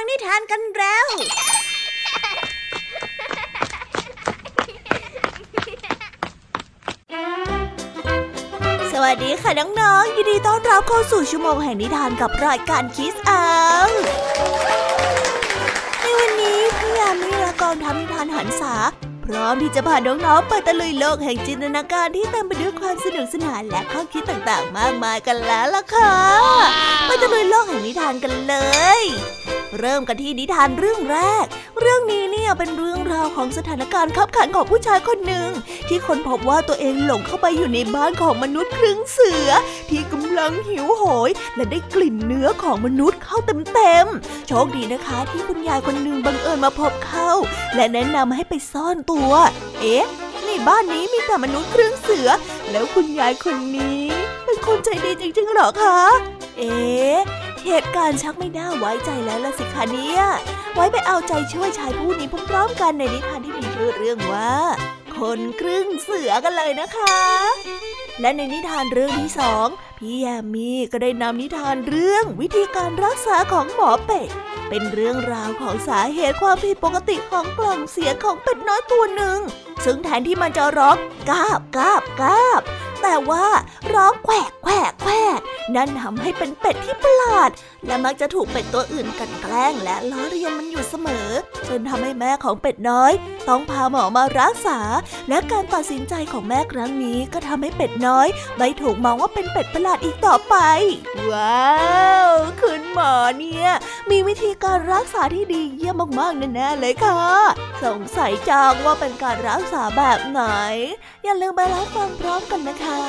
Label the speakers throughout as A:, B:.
A: ฟังนิทานกันแล้ว สวัสดีค่ะน้องๆ ยินดีต้อนรับเข้าสู่ชั่วโมงแห่งนิทานกับรายการคิสเอาในวันนี้พี่ยามีละกองทำนิทานหันษาพร้อมที่จะพาน้องๆไปตะลุยโลกแห่งจินตนาการที่เต็มไปด้วยความสนุกสนานและข้อคิดต่างๆ มากมายกันแล้วล่ะค่ะ ไปตะลุยโลกแห่งนิทานกันเลย เริ่มกันที่นิทานเรื่องแรก เรื่องนี้เนี่ยเป็นเรื่องราวของสถานการณ์ขับขันของผู้ชายคนหนึ่ง ที่คนพบว่าตัวเองหลงเข้าไปอยู่ในบ้านของมนุษย์ครึ่งเสือ ที่กำลังหิวโหย และได้กลิ่นเนื้อของมนุษย์เข้าเต็มๆโชคดีนะคะ ที่คุณยายคนหนึ่งบังเอิญมาพบเข้าและแนะนำให้ไปซ่อนตัว เอ๊ะในบ้านนี้มีแต่มนุษย์ครึ่งเสือ แล้วคุณยายคนนี้ เป็นคนใจดีจริงๆหรอคะ เอ๊ะ เหตุการณ์ชักไม่น่าไว้ใจแล้วล่ะสิคะเนี่ย ไว้ไปเอาใจช่วยชายผู้นี้พร้อมๆกันในนิทานที่มีชื่อเรื่องว่า คนครึ่งเสือกันเลยนะคะ และในนิทานเรื่องที่สอง พี่แยมมีก็ได้นำนิทานเรื่องวิธีการรักษาของหมอเป็ดเป็นเรื่องราวของสาเหตุความผิดปกติของกล่องเสียงของเป็ดน้อยตัวหนึ่ง ซึ่งแทนที่มันจะร้องกาบกาบกาบแต่ว่าร้องแขวกแขวกแขวกนั่นทำให้เป็นเป็ดที่ประหลาด และมักจะถูกเป็ดตัวอื่นกันแกล้งและล้อเลียนมันอยู่เสมอ จนทำให้แม่ของเป็ดน้อย ต้องพาหมอมารักษา และการตัดสินใจของแม่ครั้งนี้ก็ทำให้เป็ดน้อย ไม่ถูกมองว่าเป็นเป็ดประหลลาดอีกต่อไป ว้าว คุณหมอเนี่ย มีวิธีการรักษาที่ดีเยี่ยมมากๆแน่ๆเลยค่ะ สงสัยจังว่าเป็นการรักษาแบบไหน อย่าลืมไปรับฟังพร้อมกันนะคะ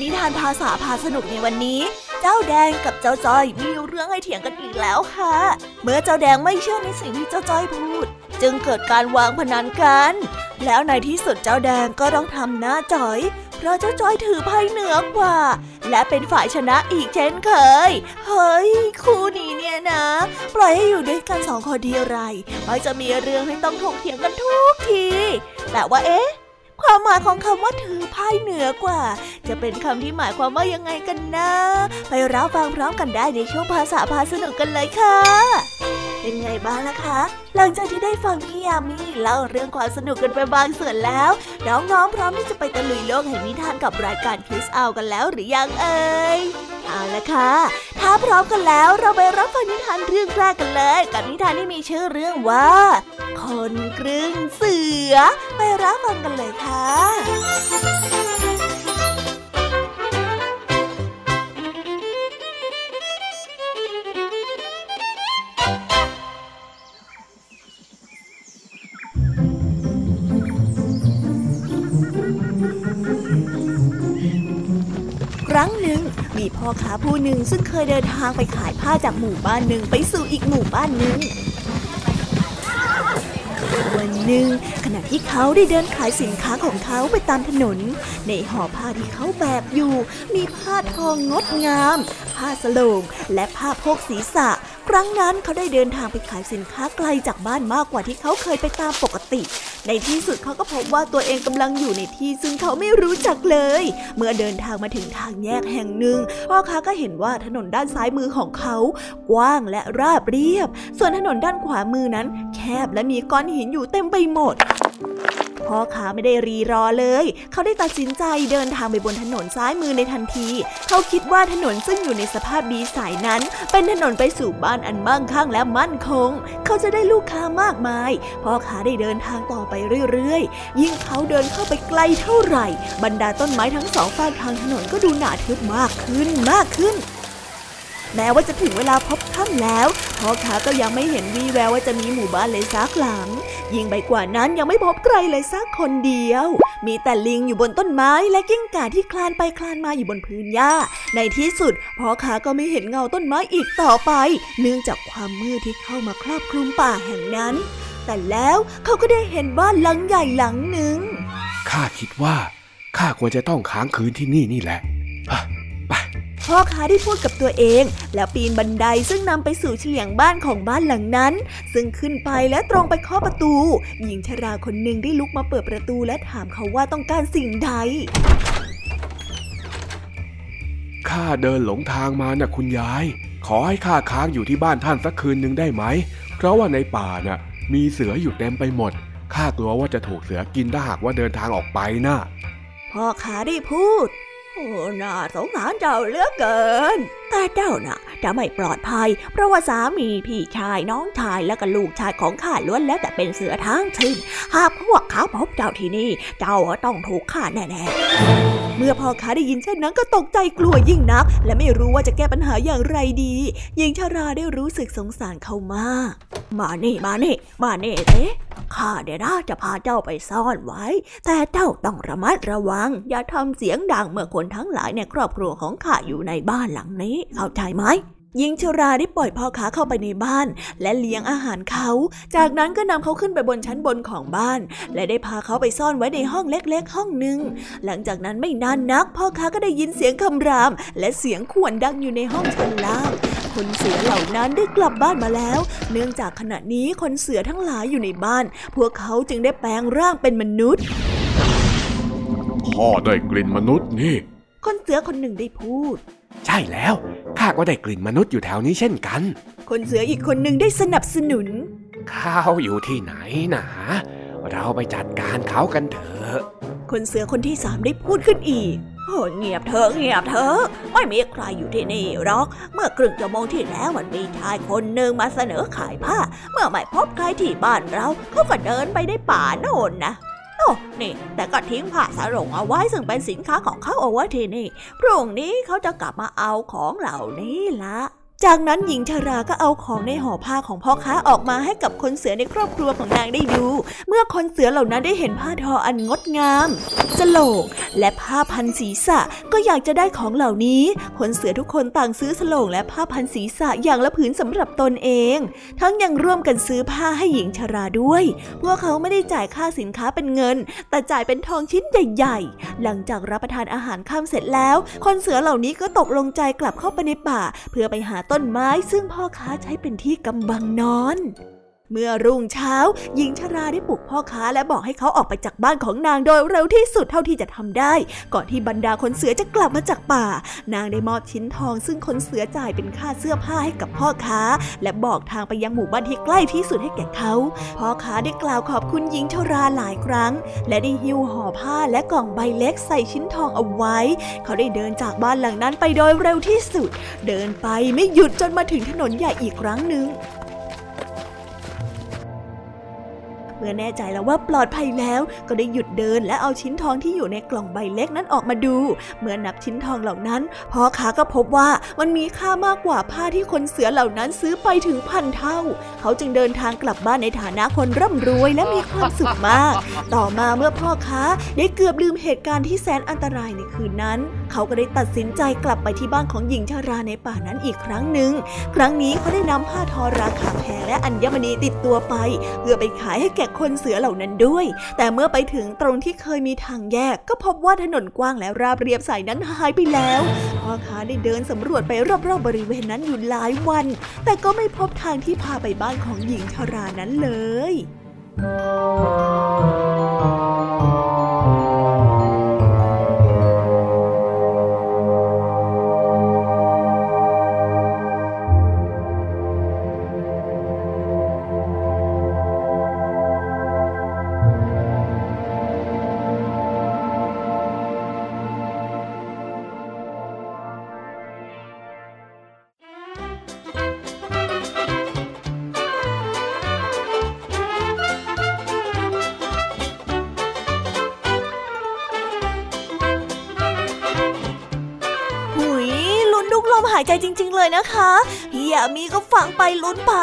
A: นิทานภาษาพาสนุกในวันนี้ เจ้าแดงกับเจ้าจ้อยมีเรื่องให้เถียงกันอีกแล้วค่ะ เมื่อเจ้าแดงไม่เชื่อในสิ่งที่เจ้าจ้อยพูด จึงเกิดการวางพนันกัน แล้วในที่สุดเจ้าแดงก็ต้องทำหน้าจ้อย เพราะเจ้าจ้อยถือไพ่เหนือกว่า และเป็นฝ่ายชนะอีกเช่นเคย เฮ้ย คู่นี้เนี่ยนะ ปล่อยให้อยู่ด้วยกันสองคนทีไรมักจะมีเรื่องให้ต้องถกเถียงกันทุกที แต่ว่าเอ๊ะ ความหมายของคำว่าถือไพ่เหนือกว่า จะเป็นคำที่หมายความว่ายังไงกันนะ ไปรับฟังพร้อมกันได้ในช่วงภาษาพาสนุกกันเลยค่ะ เป็นไงบ้างล่ะคะ หลังจากที่ได้ฟังพี่ยามีเล่าเรื่องความสนุกกันไปบางส่วนแล้ว น้องๆพร้อมที่จะไปตะลุยโลกแห่งนิทานกับรายการคิสเอากันแล้วหรือยังเอ่ยเอาละค่ะ ถ้าพร้อมกันแล้วเราไปรับฟังนิทานเรื่องแรกกันเลย กับนิทานที่มีชื่อเรื่องว่า คนครึ่งเสือ ไปรับฟังกันเลยค่ะครั้งหนึ่งมีพ่อค้าผู้หนึ่งซึ่งเคยเดินทางไปขายผ้าจากหมู่บ้านหนึ่งไปสู่อีกหมู่บ้านหนึ่ง วันหนึ่งขณะที่เขาได้เดินขายสินค้าของเขาไปตามถนน ในห่อผ้าที่เขาแบกอยู่ มีผ้าทองงดงาม ผ้าสโลงและผ้าโพกศีรษะ ครั้งนั้นเขาได้เดินทางไปขายสินค้าไกลจากบ้านมากกว่าที่เขาเคยไปตามปกติ ในที่สุดเขาก็พบว่าตัวเองกำลังอยู่ในที่ซึ่งเขาไม่รู้จักเลย เมื่อเดินทางมาถึงทางแยกแห่งหนึ่งพ่อค้าก็เห็นว่าถนนด้านซ้ายมือของเขา กว้างและราบเรียบ ส่วนถนนด้านขวามือนั้น แคบและมีก้อนหินอยู่เต็มไปหมด พ่อค้าไม่ได้รีรอเลย เขาได้ตัดสินใจเดินทางไปบนถนนซ้ายมือในทันที เขาคิดว่าถนนซึ่งอยู่ในสภาพดีสายนั้น เป็นถนนไปสู่บ้านอันมั่งคั่งและมั่นคง เขาจะได้ลูกค้ามากมาย พ่อค้าได้เดินทางต่อไปเรื่อยๆ ยิ่งเขาเดินเข้าไปไกลเท่าไหร่ บรรดาต้นไม้ทั้งสองฝากทางถนนก็ดูหนาทึบมากขึ้นมากขึ้น แม้ว่าจะถึงเวลาพบค่ำแล้วพ่อค้าก็ยังไม่เห็นวี่แววว่าจะมีหมู่บ้านเลยสักหลัง ยิ่งไปกว่านั้นยังไม่พบใครเลยสักคนเดียว มีแต่ลิงอยู่บนต้นไม้และกิ้งก่าที่คลานไปคลานมาอยู่บนพื้นหญ้า ในที่สุดพ่อค้าก็ไม่เห็นเงาต้นไม้อีกต่อไป เนื่องจากความมืดที่เข้ามาครอบคลุมป่าแห่งนั้น แต่แล้วเขาก็ได้เห็นบ้านหลังใหญ่หลังหนึ่ง
B: ข้าคิดว่าข้าควรจะต้องค้างคืนที่นี่นี่แหละ
A: พ่อค้าได้พูดกับตัวเอง แล้วปีนบันไดซึ่งนำไปสู่เฉลียงบ้านของบ้านหลังนั้น ซึ่งขึ้นไปและตรงไปเคาะประตู หญิงชราคนหนึ่งได้ลุกมาเปิดประตูและถามเขาว่าต้องการสิ่งใด
B: ข้าเดินหลงทางมานะคุณยาย ขอให้ข้าค้างอยู่ที่บ้านท่านสักคืนหนึ่งได้ไหม เพราะว่าในป่าน่ะ มีเสืออยู่เต็มไปหมดข้ากลัวว่าจะถูกเสือกินถ้าหากว่าเดินทางออกไปนะ่ะ
A: พ่อขาได้พูด โอ้น่าสงสารเจ้าเหลือเกิน แต่เจ้าน่ะ จะไม่ปลอดภัย เพราะว่าสามีพี่ชายน้องชายและก็ลูกชายของข้าล้วนแล้วแต่เป็นเสือทั้งสิ้นหากพวกเขาพบเจ้าที่นี่ เจ้าต้องถูกฆ่าแน่ๆ เมื่อพ่อขาได้ยินเช่นนั้นก็ตกใจกลัวยิ่งนัก และไม่รู้ว่าจะแก้ปัญหาอย่างไรดีหญิงชาราได้รู้สึกสงสารเขามาก มาเน่มาเน่มาเน่เอ๊ข้าเดี๋ยวนะจะพาเจ้าไปซ่อนไว้ แต่เจ้าต้องระมัดระวัง อย่าทำเสียงดังเมื่อคนทั้งหลายในครอบครัวของข้าอยู่ในบ้านหลังนี้เข้าใจไหมหญิงชราได้ปล่อยพ่อค้าเข้าไปในบ้าน และเลี้ยงอาหารเขา จากนั้นก็นำเขาขึ้นไปบนชั้นบนของบ้าน และได้พาเขาไปซ่อนไว้ในห้องเล็กๆ ห้องหนึ่ง หลังจากนั้นไม่นานนัก พ่อค้าก็ได้ยินเสียงคำราม และเสียงข่วนดังอยู่ในห้องชั้นล่างคนเสือเหล่านั้นได้กลับบ้านมาแล้ว เนื่องจากขณะนี้คนเสือทั้งหลายอยู่ในบ้าน พวกเขาจึงได้แปลงร่างเป็นมนุษย์
B: พ่อได้กลิ่นมนุษย์นี่
A: คนเสือคนหนึ่งได้พูด
B: ใช่แล้วข้าก็ได้กลิ่นมนุษย์อยู่แถวนี้เช่นกัน
A: คนเสืออีกคนหนึ่งได้สนับสนุน
B: เขาอยู่ที่ไหนนะ เราไปจัดการเขากันเถอะ
A: คนเสือคนที่สามได้พูดขึ้นอีกโอ้เงียบเถอะเงียบเถอะไม่มีใครอยู่ที่นี่หรอก เมื่อครึ่งชั่วโมงที่แล้วมันมีชายคนหนึ่งมาเสนอขายผ้า เมื่อไม่พบใครที่บ้านเราเขาก็เดินไปในป่าโน่นนะโอ้ นี่ แต่ก็ทิ้งผ้าสารงเอาไว้ซึ่งเป็นสินค้าของเขาเอาไว้ที่นี่ พรุ่งนี้เขาจะกลับมาเอาของเหล่านี้ละ จากนั้นหญิงชาราก็เอาของในห่อผ้าของพ่อค้าออกมาให้กับคนเสือในครอบครัวของนางได้ดู เมื่อคนเสือเหล่านั้นได้เห็นผ้าทออันงดงามสโลงและผ้าพันศีรษะก็อยากจะได้ของเหล่านี้ คนเสือทุกคนต่างซื้อสโลงและผ้าพันศีรษะอย่างละผืนสำหรับตนเอง ทั้งยังร่วมกันซื้อผ้าให้หญิงชาราด้วย พวกเขาไม่ได้จ่ายค่าสินค้าเป็นเงิน แต่จ่ายเป็นทองชิ้นใหญ่ ๆ หลังจากรับประทานอาหารค่ำเสร็จแล้ว คนเสือเหล่านี้ก็ตกลงใจกลับเข้าไปในป่า เพื่อไปหาต้น้นไม้ซึ่งพ่อค้าใช้เป็นที่กำบังนอน เมื่อรุ่งเช้า หญิงชราได้ปลุกพ่อค้าและบอกให้เขาออกไปจากบ้านของนางโดยเร็วที่สุดเท่าที่จะทำได้ ก่อนที่บรรดาคนเสือจะกลับมาจากป่า นางได้มอบชิ้นทองซึ่งคนเสือจ่ายเป็นค่าเสื้อผ้าให้กับพ่อค้า และบอกทางไปยังหมู่บ้านที่ใกล้ที่สุดให้แก่เขาพ่อค้าได้กล่าวขอบคุณหญิงชราหลายครั้ง และได้หิ้วห่อผ้าและกล่องใบเล็กใส่ชิ้นทองเอาไว้ เขาได้เดินจากบ้านหลังนั้นไปโดยเร็วที่สุด เดินไปไม่หยุดจนมาถึงถนนใหญ่อีกครั้งหนึ่ง มื่อแน่ใจแล้วว่าปลอดภัยแล้ว ก็ได้หยุดเดินและเอาชิ้นทองที่อยู่ในกล่องใบเล็กนั้นออกมาดู เมื่อนับชิ้นทองเหล่านั้นพ่อค้าก็พบว่ามันมีค่ามากกว่าผ้าที่คนเสือเหล่านั้นซื้อไปถึงพันเท่า เขาจึงเดินทางกลับบ้านในฐานะคนร่ำรวยและมีความสุขมาก ต่อมาเมื่อพ่อค้าได้เกือบลืมเหตุการณ์ที่แสนอันตรายในคืนนั้น เขาก็ได้ตัดสินใจกลับไปที่บ้านของหญิงชาราในป่านั้นอีกครั้งหนึ่ง ครั้งนี้เขาได้นำผ้าทอราคาแพงและอัญมณีติดตัวไป เพื่อไปขายให้แก่คนเสือเหล่านั้นด้วย แต่เมื่อไปถึงตรงที่เคยมีทางแยก ก็พบว่าถนนกว้างและราบเรียบสายนั้นหายไปแล้วพ่อค้าได้เดินสำรวจไปรอบๆบบริเวณนั้นอยู่หลายวัน แต่ก็ไม่พบทางที่พาไปบ้านของหญิงชรานั้นเลยหุ หายใจจริง ๆ เลยนะคะพี่ยามีก็ฟังไปลุ้นไป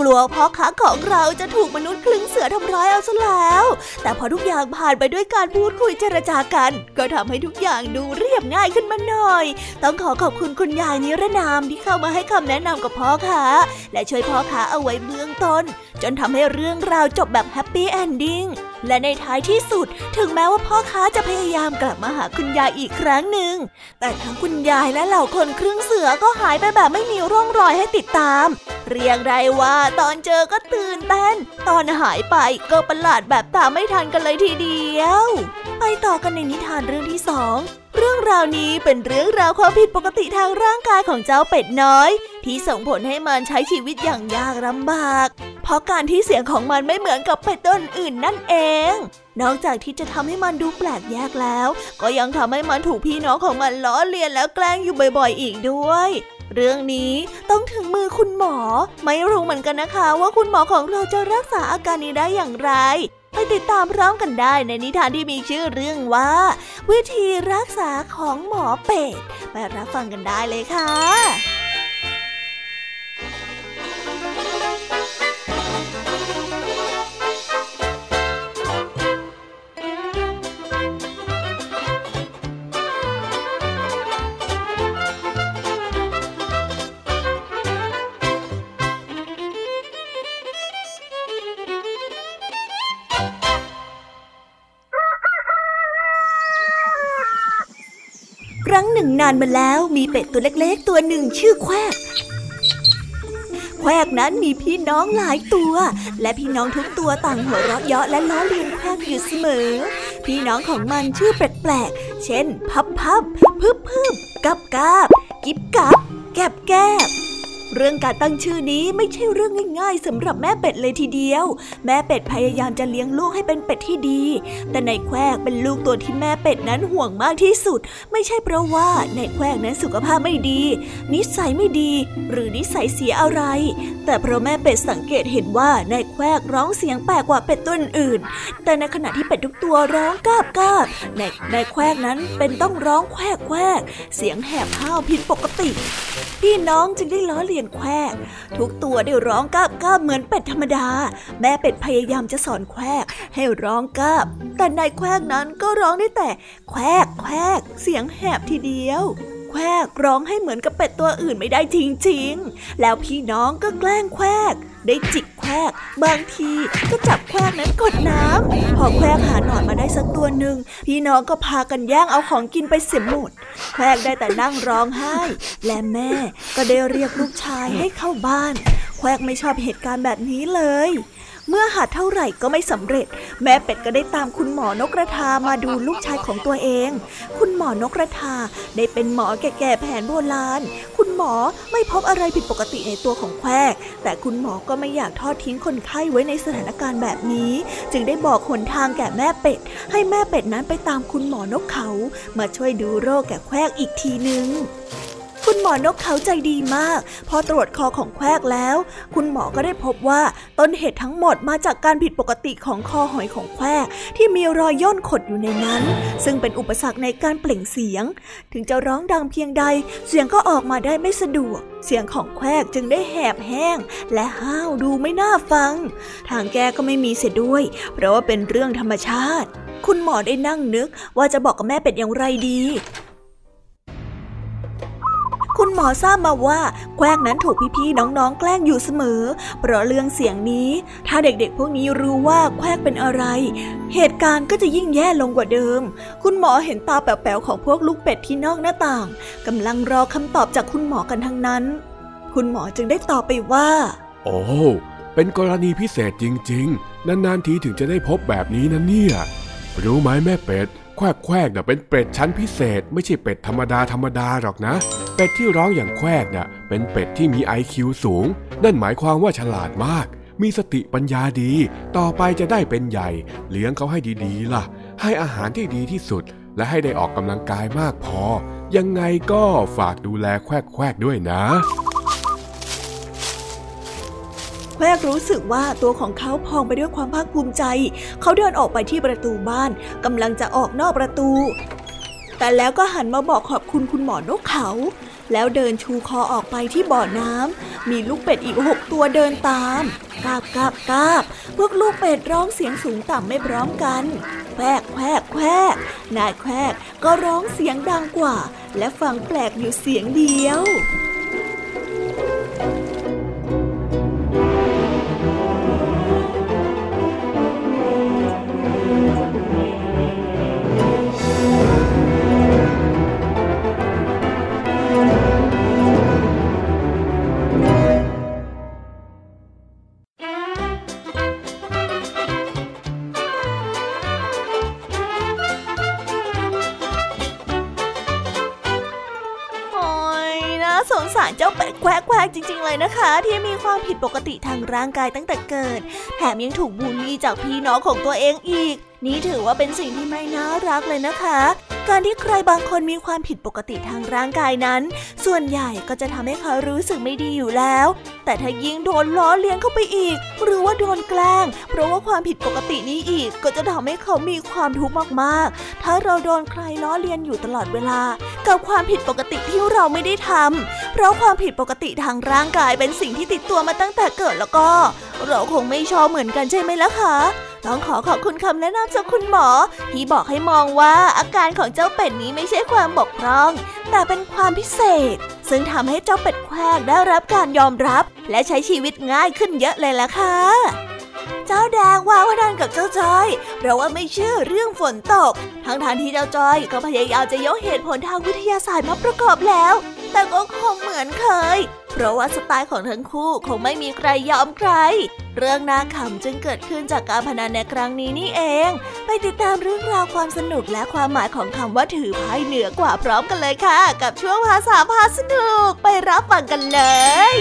A: กลัวพ่อค้าของเราจะถูกมนุษย์ครึ่งเสือทำร้ายเอาซะแล้ว แต่พอทุกอย่างผ่านไปด้วยการพูดคุยเจรจากัน ก็ทำให้ทุกอย่างดูเรียบง่ายขึ้นมาหน่อย ต้องขอขอบคุณคุณยายนิรนามที่เข้ามาให้คำแนะนำกับพ่อค้าและช่วยพ่อค้าเอาไว้เบื้องต้น จนทำให้เรื่องราวจบแบบ happy ending และในท้ายที่สุด ถึงแม้ว่าพ่อค้าจะพยายามกลับมาหาคุณยายอีกครั้งหนึ่ง แต่ทั้งคุณยายและเหล่าคนครึ่งเสือก็หายไปแบบไม่มีร่องรอยให้ติดตาม เรียกได้ว่าตอนเจอก็ตื่นเต้น ตอนหายไปก็ประหลาดแบบตามไม่ทันกันเลยทีเดียว ไปต่อกันในนิทานเรื่องที่สอง เรื่องราวนี้เป็นเรื่องราวความผิดปกติทางร่างกายของเจ้าเป็ดน้อย ที่ส่งผลให้มันใช้ชีวิตอย่างยากลำบาก เพราะการที่เสียงของมันไม่เหมือนกับเป็ดต้นอื่นนั่นเอง นอกจากที่จะทำให้มันดูแปลกแยกแล้ว ก็ยังทำให้มันถูกพี่น้องของมันล้อเลียนแล้วแกล้งอยู่บ่อยๆ อีกด้วยเรื่องนี้ต้องถึงมือคุณหมอ ไม่รู้เหมือนกันนะคะว่าคุณหมอของเราจะรักษาอาการนี้ได้อย่างไร ไปติดตามพร้อมกันได้ในนิทานที่มีชื่อเรื่องว่า วิธีรักษาของหมอเป็ด ไปรับฟังกันได้เลยค่ะ รั้งหนึ่งนานมาแล้วมีเป็ดตัวเล็กๆ ตัวหนึ่งชื่อแควกแควกนั้นมีพี่น้องหลายตัว และพี่น้องทุกตัวต่างหัวเราะเยาะและล้อเลียนแควกอยู่เสมอ พี่น้องของมันชื่อแปลกๆ เช่น พับพับพึบพึบกับกาบ กิบกับ แกบแกบ เรื่องการตั้งชื่อนี้ไม่ใช่เรื่องง่ายๆสำหรับแม่เป็ดเลยทีเดียว แม่เป็ดพยายามจะเลี้ยงลูกให้เป็นเป็ดที่ดี แต่ในแควกเป็นลูกตัวที่แม่เป็ดนั้นห่วงมากที่สุด ไม่ใช่เพราะว่าในแควกนั้นสุขภาพไม่ดี นิสัยไม่ดี หรือนิสัยเสียอะไร แต่เพราะแม่เป็ดสังเกตเห็นว่าในแควกร้องเสียงแปลกกว่าเป็ดตัวอื่น แต่ในขณะที่เป็ดทุกตัวร้องกาบกาบในในแควกนั้นเป็นต้องร้องแควกแควกเสียงแหบห้าวผิดปกติ พี่น้องจึงได้ล้อเลียนแควกทุกตัวได้ร้องกาบกาบเหมือนเป็ดธรรมดา แม่เป็ดพยายามจะสอนแควกให้ร้องกาบแต่นายแควกนั้นก็ร้องได้แต่แควกแควกเสียงแหบทีเดียว แควกร้องให้เหมือนกับเป็ดตัวอื่นไม่ได้จริงๆ แล้วพี่น้องก็แกล้งแควก ได้จิกแควก บางทีก็จับแควกนั้นกดน้ำพอแควกหาหนอนมาได้สักตัวหนึ่งพี่น้องก็พากันแย่งเอาของกินไปเสียหมด แควกได้แต่นั่งร้องไห้ และแม่ก็ได้เรียกลูกชายให้เข้าบ้าน แควกไม่ชอบเหตุการณ์แบบนี้เลย เมื่อหาเท่าไหร่ก็ไม่สำเร็จ แม่เป็ดก็ได้ตามคุณหมอนกกระทามาดูลูกชายของตัวเอง คุณหมอนกกระทาได้เป็นหมอแก่ๆแผนโบราณ คุณหมอไม่พบอะไรผิดปกติในตัวของแควก แต่คุณหมอก็ไม่อยากทอดทิ้งคนไข้ไว้ในสถานการณ์แบบนี้ จึงได้บอกหนทางแก่แม่เป็ด ให้แม่เป็ดนั้นไปตามคุณหมอนกเขา มาช่วยดูโรคแก่แควกอีกทีนึง หมอนกเขาใจดีมาก พอตรวจคอของแควกแล้ว คุณหมอก็ได้พบว่าต้นเหตุทั้งหมดมาจากการผิดปกติของคอหอยของแควกที่มีรอยย่นขดอยู่ในนั้น ซึ่งเป็นอุปสรรคในการเปล่งเสียง ถึงจะร้องดังเพียงใด เสียงก็ออกมาได้ไม่สะดวก เสียงของแควกจึงได้แหบแห้ง และห้าวดูไม่น่าฟัง ทางแก้ก็ไม่มีเสียด้วย เพราะว่าเป็นเรื่องธรรมชาติ คุณหมอได้นั่งนึกว่าจะบอกกับแม่เป็ดอย่างไรดี คุณหมอทราบมาว่าแควกนั้นถูกพี่ๆน้องๆ แกล้งอยู่เสมอ เพราะเรื่องเสียงนี้ ถ้าเด็กๆ พวกนี้รู้ว่าแควกเป็นอะไร เหตุการณ์ก็จะยิ่งแย่ลงกว่าเดิม คุณหมอเห็นตาแป๋วๆของพวกลูกเป็ดที่นอกหน้าต่างกำลังรอคำตอบจากคุณหมอกันทั้งนั้น คุณหมอจึงได้ตอบไปว่า
B: โอ้เป็นกรณีพิเศษจริง ๆ นานๆทีถึงจะได้พบแบบนี้นะเนี่ย รู้ไหมแม่เป็ด แควกแควกน่ะเป็นเป็ดชั้นพิเศษ ไม่ใช่เป็ดธรรมดาธรรมดาหรอกนะ เป็ดที่ร้องอย่างแควกน่ะเป็นเป็ดที่มีไอคิวสูง นั่นหมายความว่าฉลาดมาก มีสติปัญญาดี ต่อไปจะได้เป็นใหญ่ เลี้ยงเขาให้ดีๆ ล่ะ ให้อาหารที่ดีที่สุด และให้ได้ออกกำลังกายมากพอ ยังไงก็ฝากดูแลแควกแควกด้วยนะ
A: แควกรู้สึกว่าตัวของเขาพองไปด้วยความภาคภูมิใจ เขาเดินออกไปที่ประตูบ้านกำลังจะออกนอกประตู แต่แล้วก็หันมาบอกขอบคุณคุณหมอนกเขา แล้วเดินชูคอออกไปที่บ่อน้ำ มีลูกเป็ดอีกหกตัวเดินตาม กาบกาบกาบ พวกลูกเป็ดร้องเสียงสูงต่ำไม่พร้อมกันแควกแควกแควกนายแควกก็ร้องเสียงดังกว่า และฟังแปลกอยู่เสียงเดียว ความผิดปกติทางร่างกายตั้งแต่เกิด แถมยังถูกบูลลี่จากพี่น้องของตัวเองอีก นี่ถือว่าเป็นสิ่งที่ไม่น่ารักเลยนะคะ การที่ใครบางคนมีความผิดปกติทางร่างกายนั้น ส่วนใหญ่ก็จะทำให้เขารู้สึกไม่ดีอยู่แล้ว แต่ถ้ายิ่งโดนล้อเลียนเข้าไปอีก หรือว่าโดนแกล้ง เพราะว่าความผิดปกตินี้อีก ก็จะทำให้เขามีความทุกข์มากๆ ถ้าเราโดนใครล้อเลียนอยู่ตลอดเวลา กับความผิดปกติที่เราไม่ได้ทำเพราะความผิดปกติทางร่างกายเป็นสิ่งที่ติดตัวมาตั้งแต่เกิดแล้วก็ เราคงไม่ชอบเหมือนกันใช่ไหมล่ะคะ ต้องขอขอบคุณคำแนะนำจากคุณหมอ ที่บอกให้มองว่าอาการของเจ้าเป็ดนี้ไม่ใช่ความบกพร่อง แต่เป็นความพิเศษ ซึ่งทำให้เจ้าเป็ดแควกได้รับการยอมรับ และใช้ชีวิตง่ายขึ้นเยอะเลยล่ะค่ะเจ้าแดงว่าพนันกับเจ้าจอยเพราะว่าไม่เชื่อเรื่องฝนตก ทั้งทานที่เจ้าจอยก็พยายามจะยกเหตุผลทางวิทยาศาสตร์มาประกอบแล้ว แต่ก็คงเหมือนเคย เพราะว่าสไตล์ของทั้งคู่คงไม่มีใครยอมใคร เรื่องน่าขำจึงเกิดขึ้นจากการพนันในครั้งนี้นี่เอง ไปติดตามเรื่องราวความสนุกและความหมายของคำว่าถือไพ่เหนือกว่าพร้อมกันเลยค่ะ กับช่วงภาษาพาสนุกไปรับฟังกันเลย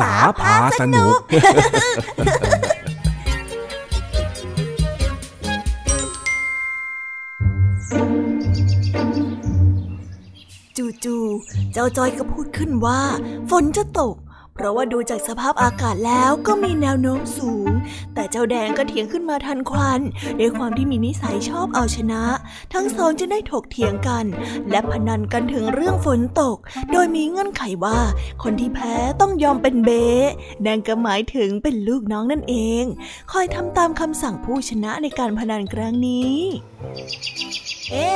B: ษาพาสนุก
A: จู่ๆเจ้าจอยก็พูดขึ้นว่า ฝนจะตก เพราะว่าดูจากสภาพอากาศแล้วก็มีแนวโน้มสูง เจ้าแดงก็เถียงขึ้นมาทันควันด้วยความที่มีนิสัยชอบเอาชนะ ทั้งสองจะได้ถกเถียงกัน และพนันกันถึงเรื่องฝนตก โดยมีเงื่อนไขว่า คนที่แพ้ต้องยอมเป็นเบแดงก็หมายถึงเป็นลูกน้องนั่นเอง คอยทำตามคำสั่งผู้ชนะในการพนันครั้งนี้ เอ๊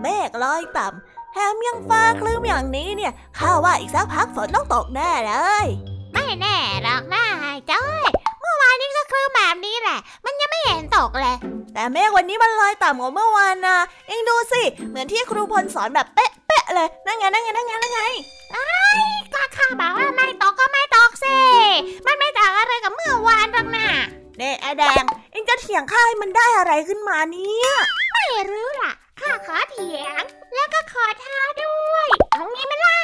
A: เมฆลอยต่ำแถมยังฟ้าคลึ้มอย่างนี้เนี่ยข้าว่าอีกสักพักฝนต้องตกแน่เลย
C: ไม่แน่หรอกนะจ้อยเมื่อ วานนี้ก็คลึ้มแบบนี้แหละ มันยังไม่เห็นตกเลย
A: แต่เมฆวันนี้มันลอยต่ำกว่าเมื่อวานนะเองดูสิ เหมือนที่ครูพลสอนแบบเป๊ะเป๊ะเลย นั่นไง นั่นไง นั่นไง นั่นไง
C: ไอ้ก็ข้าบอกว่าไม่ตกก็ไม่ตกสิ มันไม่ต่างอะไรกับเมื่อวานหรอกนะ
A: เน่ไอแดง เองจะเถียงข้าให้มันได้อะไรขึ้นมาเนี่ย
C: ไม่รู้ล่ะ ข้าขอเถียง แล้วก็ขอท้าด้วย เอางี้ไหมล่ะ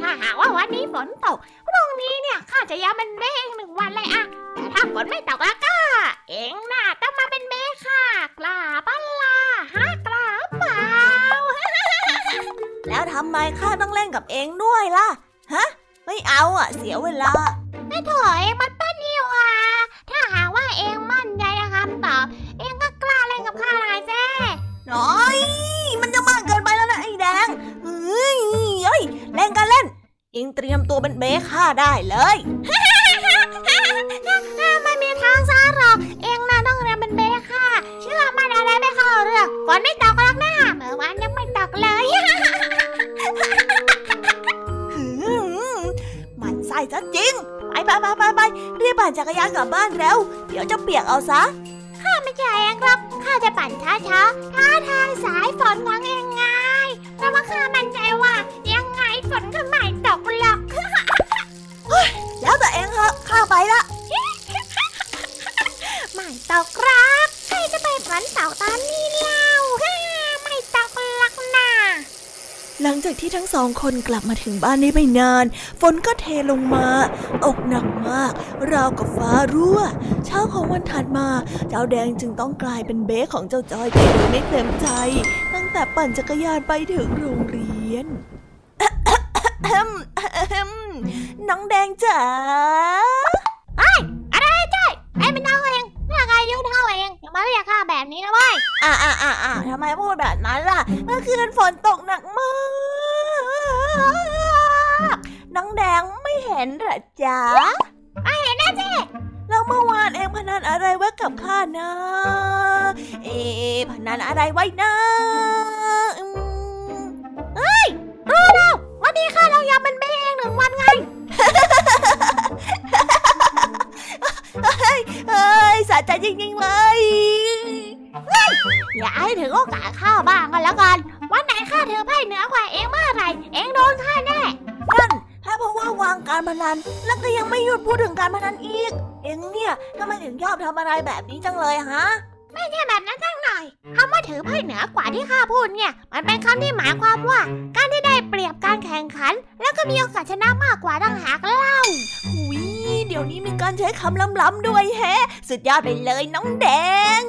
C: ถ้าหากว่าวันนี้ฝนตกพรุ่งนี้เนี่ยข้าจะย้ำเป็นเบ้งหนึ่งวันเลยอะแต่ถ้าฝนไม่ตกแล้วก็ เองน่ะต้องมาเป็นเบ้ค่ะกล้าปันล่ะฮะกล้าเปล่า
A: แล้วทำไมข้าต้องเล่นกับเองด้วยล่ะ ฮะ ไม่เอาอะเสียเวลา
C: ไม่ถอยมัน อิงเต
A: รียมตัวเป็นเบค่าได้เลย
C: ไม่มีทางซะหรอก เองน่าต้องเรียนเป็นเบค่าเชื่อมันอะไรไม่เข้าเรื่องฝนไม่ตกหรอกนะเมื่อวานยังไม่ตกเลย
A: มันใส่ซะจริง ไปไปไปไปไปรีบปั่นจักรยานกลับบ้านเร็วเดี๋ยวจะเปียกเอาซะ
C: ข้าไม่ใช่เองหรอกข้าจะปั่นช้าๆท้าทายสายฝนของเองไงเพราะว่าข้ามั่นใจว่ายังไงฝนก็ไม่
A: ตาไปละ
C: ไม่ตกครับใครจะไปฝันตกตอนนี้เล่าไม่ตกหรอกนะ
A: หลังจากที่ทั้งสองคนกลับมาถึงบ้านได้ไม่นาน ฝนก็เทลงมา อกหนักมาก ราวกับฟ้ารั่ว เช้าของวันถัดมา เจ้าแดงจึงต้องกลายเป็นเบ๊ของเจ้าจอยไปโดยไม่เต็มใจ ตั้งแต่ปั่นจักรยานไปถึงโรงเรียน น้องแดงจ๋า
C: ไอ้อะไรจ้อยไอ้เป็นน้องเองหน้าใครยุ่งเท่าเองอย่ามาเรียกข้าแบบนี้นะเว้ย
A: อ่าอ่าอ่าอ่าทำไมพูดแบบนั้นล่ะเมื่อคืนฝนตกหนักมากน้องแดงไม่เห็นหรอจ๊ะ
C: ไม่เห็นนะเจ๊
A: แล้วเมื่อวานเองพนันอะไรไว้กับข้านะ เอ๊พนันอะไรไว้นะ
C: เฮ้ยรู้แนัน แล้วก็
A: ยังไม่หยุดพูดถึงการพนันอีก เอ็งเนี่ยทำไมถึงชอบทำอะไรแบบนี้จังเลยฮะ
C: ไม่ใช่แบบนั้นสักหน่อยคำว่าถือไพ่เหนือกว่าที่ข้าพูดเนี่ย มันเป็นคำที่หมายความว่า การที่ได้เปรียบการแข่งขัน แล้วก็มีโอกาสชนะมากกว่าต่างหากเล่า
A: หุยเดี๋ยวนี้มีการใช้คำล้ำๆด้วยแฮะ สุดยอดไปเลยน้องแดง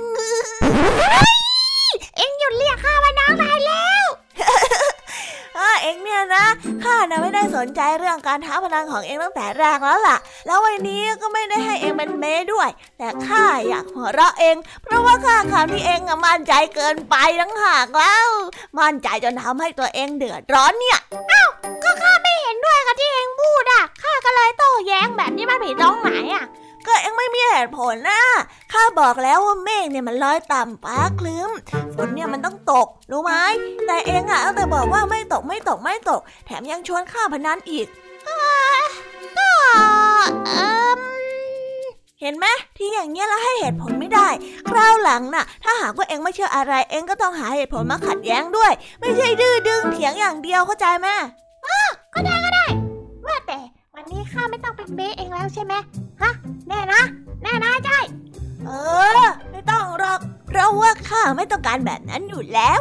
C: เองเนี่
A: ยนะข้านะไม่ได้สนใจเรื่องการท้าพนันของเองตั้งแต่แรกแล้วล่ะ แล้ววันนี้ก็ไม่ได้ให้เองเป็นเมด้วย แต่ข้าอยากหัวเราะเอง เพราะว่าข้าคำที่เองอะมั่นใจเกินไปทั้งหากแล้ว มั่นใจจนทำให้ตัวเองเดือดร้อนเนี่ย
C: ก็ข้าไม่เห็นด้วยกับที่เองพูดอะข้าก็เลยโต้แย้งแบบนี้มันผิดตรงไหนอะ
A: ก็เอ็งไม่มีเหตุผลนะข้าบอกแล้วว่าเมฆเนี่ยมันลอยต่ำฟ้าคลึ้ม ฝนเนี่ยมันต้องตก รู้ไหม แต่เอ็งอะตั้งแต่บอกว่าไม่ตกไม่ตกไม่ตก แถมยังชวนข้าพนันอีก
C: ก็เอม
A: เห็นไหมที่อย่างเงี้ยแล้วให้เหตุผลไม่ได้ คราวหลังน่ะ ถ้าหากว่าเอ็งไม่เชื่ออะไร เอ็งก็ต้องหาเหตุผลมาขัดแย้งด้วย ไม่ใช่ดื้อดึงเถียงอย่างเดียวเข้าใจไหม
C: ก็ได้ก็ได้ วันนี้ข้าไม่ต้องเป็นเบสเองแล้วใช่ไหมฮะ แน่นะ แน่นะใช่
A: เออ ไม่ต้องหรอก เพราะว่าข้าไม่ต้องการแบบนั้นอยู่แล้ว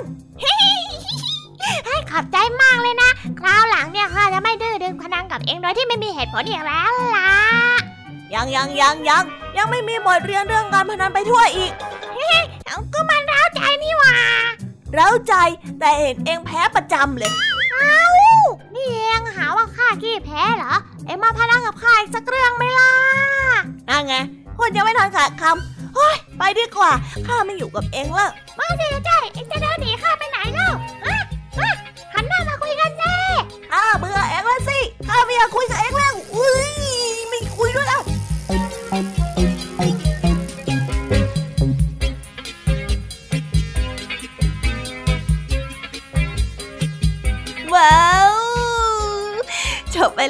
C: ให้ขอบใจมากเลยนะ คราวหลังเนี่ยข้าจะไม่ดื้อดึงพนันกับเองโดยที่ไม่มีเหตุผลอีกแล้วล่ะ
A: ยังยังยังยังยังไม่มีบทเรียนเรื่องการพนันไปทั่วอีก
C: เอาก็มันร้าวใจนี่หว่า
A: เร้าใจแต่เห็นเองแพ้ประจำเลย
C: นี่เอง ขี้แพ้เหรอ เอ็งมาพนันกับข้าอีกสักเรื่องไหมล่ะ
A: นั่นไงพูดยังไม่ทันขาดคำเฮ้ยไปดีกว่า ข้าไม่อยู่กับเองแล้ว
C: มาสิใจ เอ็งจะเดินหนีข้าไปไหนเล่า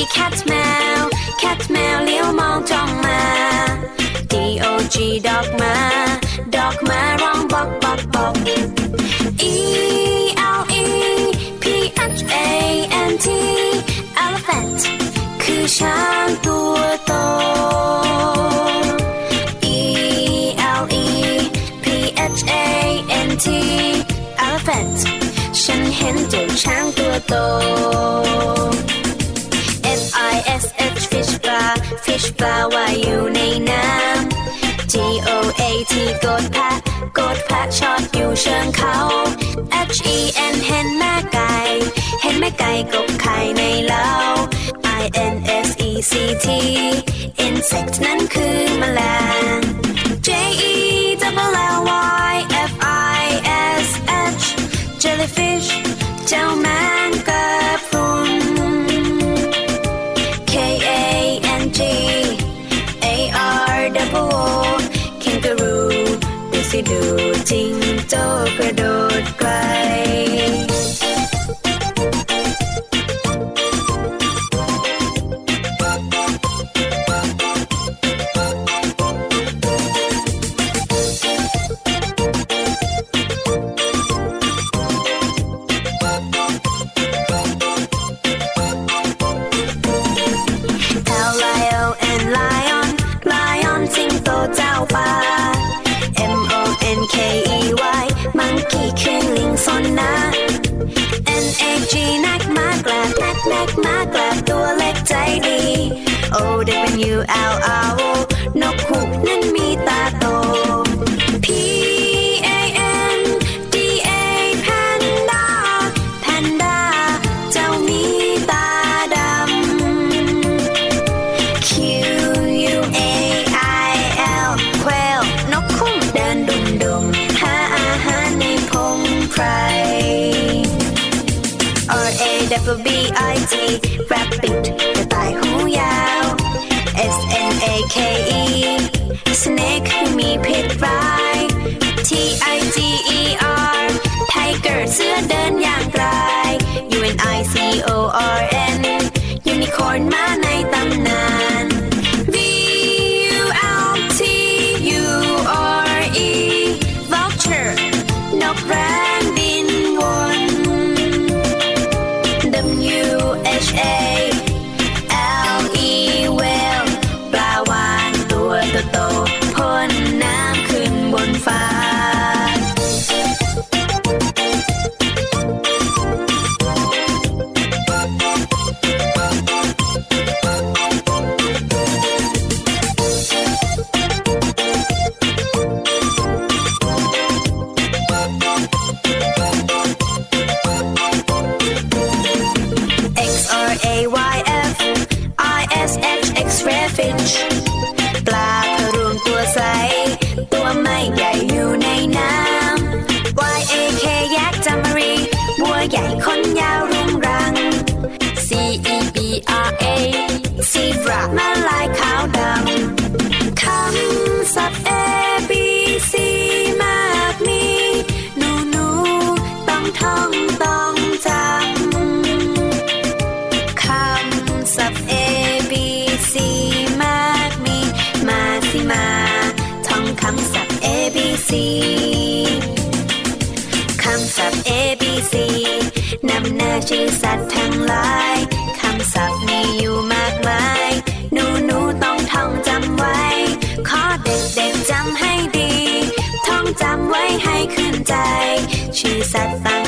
D: A T cat แมว cat แมวเลี้ยวมองจ้องมา D O G dog มา dog มาร้องบอกบอกบอก E L E P H A N T elephant คือช้างตัวโต E L E P H A N T elephant ฉันเห็นเจ้าช้างตัวโต ปลาว่ายอยู่ในน้ำ G O A T กดแพะกดแพะชอดอยู่เชิงเขา H E N เห็นแม่ไก่ เห็นแม่ไก่กบไข่ในเล้า I N S E C T insect นั้นคือแมลง ดูจริงโจกระโดดไกล oh, dipping you out. อเดินอย่างไกล U N I C O R N Unicorn มาในตำนาน
A: 去散发。